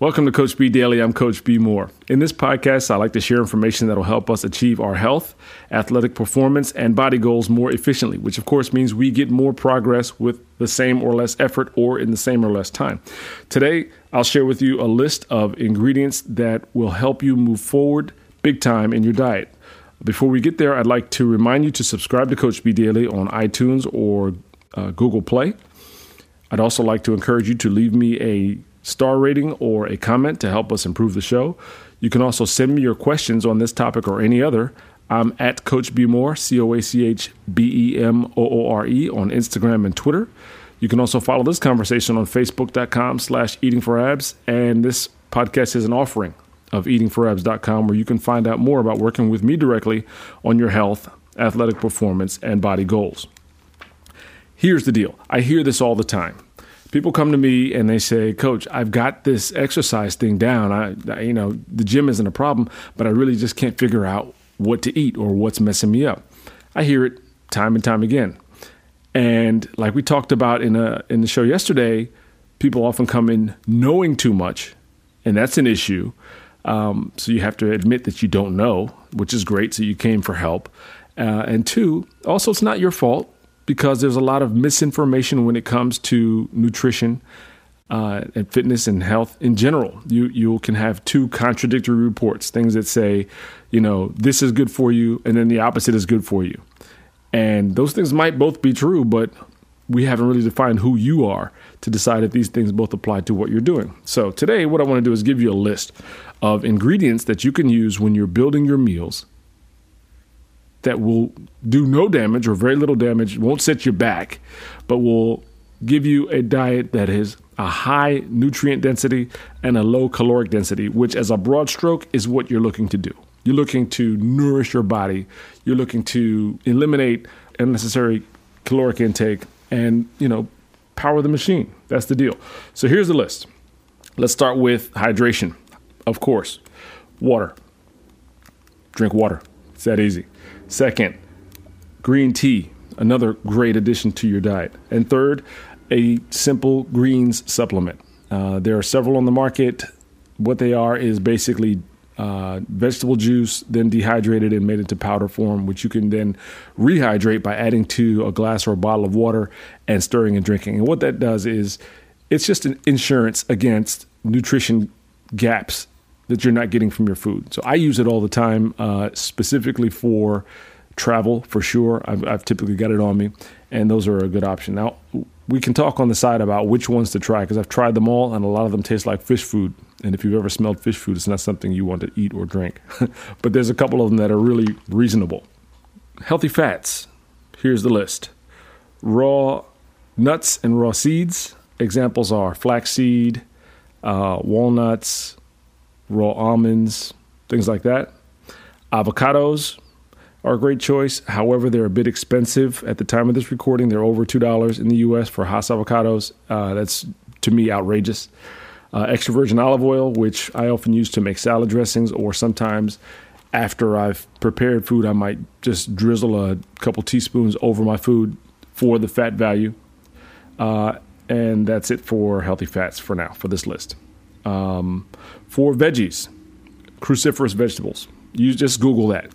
Welcome to Coach B Daily. I'm Coach B Moore. In this podcast, I like to share information that will help us achieve our health, athletic performance, and body goals more efficiently, which of course means we get more progress with the same or less effort or in the same or less time. Today, I'll share with you a list of ingredients that will help you move forward big time in your diet. Before we get there, I'd like to remind you to subscribe to Coach B Daily on iTunes or uh, Google Play. I'd also like to encourage you to leave me a star rating or a comment to help us improve the show. You can also send me your questions on this topic or any other. I'm at Coach B Moore, C O A C H B E M O O R E, on Instagram and Twitter. You can also follow this conversation on Facebook.com slash Eating for Abs. And this podcast is an offering of eatingforabs.com where you can find out more about working with me directly on your health, athletic performance, and body goals. Here's the deal I hear this all the time people come to me and they say, "Coach, I've got this exercise thing down. I, I, you know, the gym isn't a problem, but I really just can't figure out what to eat or what's messing me up." I hear it time and time again, and like we talked about in a in the show yesterday, people often come in knowing too much, and that's an issue. Um, so you have to admit that you don't know, which is great. So you came for help, uh, and two, also it's not your fault because there's a lot of misinformation when it comes to nutrition uh, and fitness and health in general. You you can have two contradictory reports, things that say, you know, this is good for you, and then the opposite is good for you. And those things might both be true, but we haven't really defined who you are to decide if these things both apply to what you're doing. So today, what I want to do is give you a list of ingredients that you can use when you're building your meals that will do no damage or very little damage, won't set you back, but will give you a diet that is a high nutrient density and a low caloric density, which, as a broad stroke, is what you're looking to do. You're looking to nourish your body. You're looking to eliminate unnecessary caloric intake and, you know, power the machine. That's the deal. So here's the list. Let's start with hydration. Of course, water. Drink water. It's that easy. Second, green tea, another great addition to your diet. And third, a simple greens supplement. Uh, there are several on the market. What they are is basically uh, vegetable juice, then dehydrated and made into powder form, which you can then rehydrate by adding to a glass or a bottle of water and stirring and drinking. And what that does is it's just an insurance against nutrition gaps that you're not getting from your food. So I use it all the time, uh, specifically for travel for sure. I've, I've, typically got it on me, and those are a good option. Now we can talk on the side about which ones to try because I've tried them all, and a lot of them taste like fish food. And if you've ever smelled fish food, it's not something you want to eat or drink. but there's a couple of them that are really reasonable. Healthy fats. Here's the list: raw nuts and raw seeds. Examples are flaxseed, uh, walnuts raw almonds, things like that. Avocados are a great choice. However, they're a bit expensive at the time of this recording. They're over $2 in the US for Hass avocados. Uh, that's to me outrageous. Uh, extra virgin olive oil, which I often use to make salad dressings, or sometimes after I've prepared food, I might just drizzle a couple teaspoons over my food for the fat value. Uh, and that's it for healthy fats for now for this list. Um, for veggies, cruciferous vegetables, you just Google that.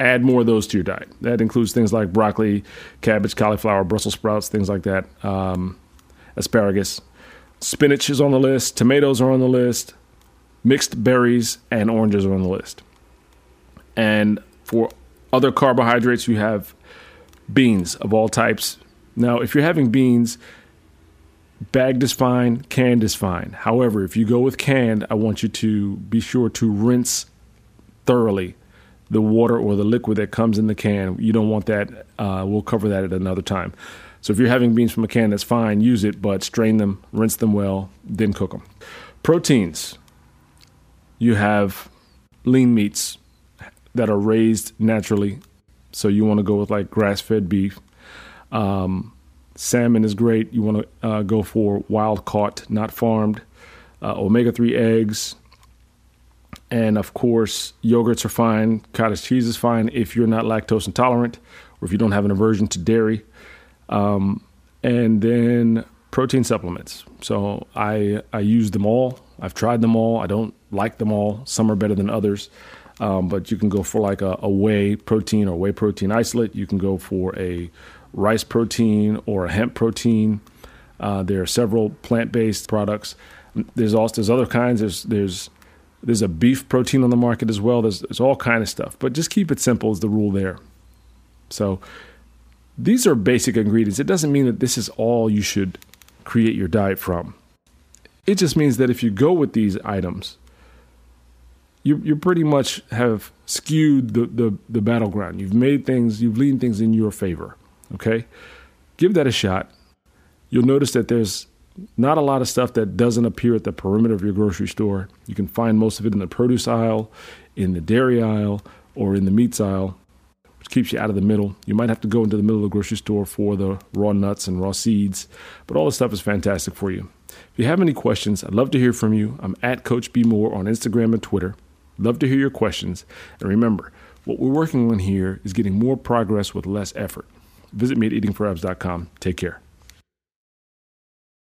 Add more of those to your diet. That includes things like broccoli, cabbage, cauliflower, Brussels sprouts, things like that, um, asparagus. Spinach is on the list, tomatoes are on the list, mixed berries and oranges are on the list. And for other carbohydrates, you have beans of all types. Now, if you're having beans, Bagged is fine, canned is fine. However, if you go with canned, I want you to be sure to rinse thoroughly the water or the liquid that comes in the can. You don't want that. Uh, we'll cover that at another time. So if you're having beans from a can, that's fine. Use it, but strain them, rinse them well, then cook them. Proteins. You have lean meats that are raised naturally. So you want to go with like grass fed beef. Um, Salmon is great. You want to uh, go for wild caught, not farmed. Uh, Omega 3 eggs. And of course, yogurts are fine. Cottage cheese is fine if you're not lactose intolerant or if you don't have an aversion to dairy. Um, and then protein supplements. So I, I use them all. I've tried them all. I don't like them all. Some are better than others. Um, but you can go for like a, a, whey protein or whey protein isolate. You can go for a rice protein or a hemp protein. Uh, there are several plant-based products. There's also there's other kinds. There's there's there's a beef protein on the market as well. There's there's all kind of stuff. But just keep it simple is the rule there. So these are basic ingredients. It doesn't mean that this is all you should create your diet from. It just means that if you go with these items, you you pretty much have skewed the, the, the battleground. You've made things, you've leaned things in your favor. Okay? Give that a shot. You'll notice that there's not a lot of stuff that doesn't appear at the perimeter of your grocery store. You can find most of it in the produce aisle, in the dairy aisle, or in the meats aisle, which keeps you out of the middle. You might have to go into the middle of the grocery store for the raw nuts and raw seeds, but all this stuff is fantastic for you. If you have any questions, I'd love to hear from you. I'm at Coach B Moore on Instagram and Twitter. Love to hear your questions. And remember, what we're working on here is getting more progress with less effort. Visit me at eatingforabs.com. Take care.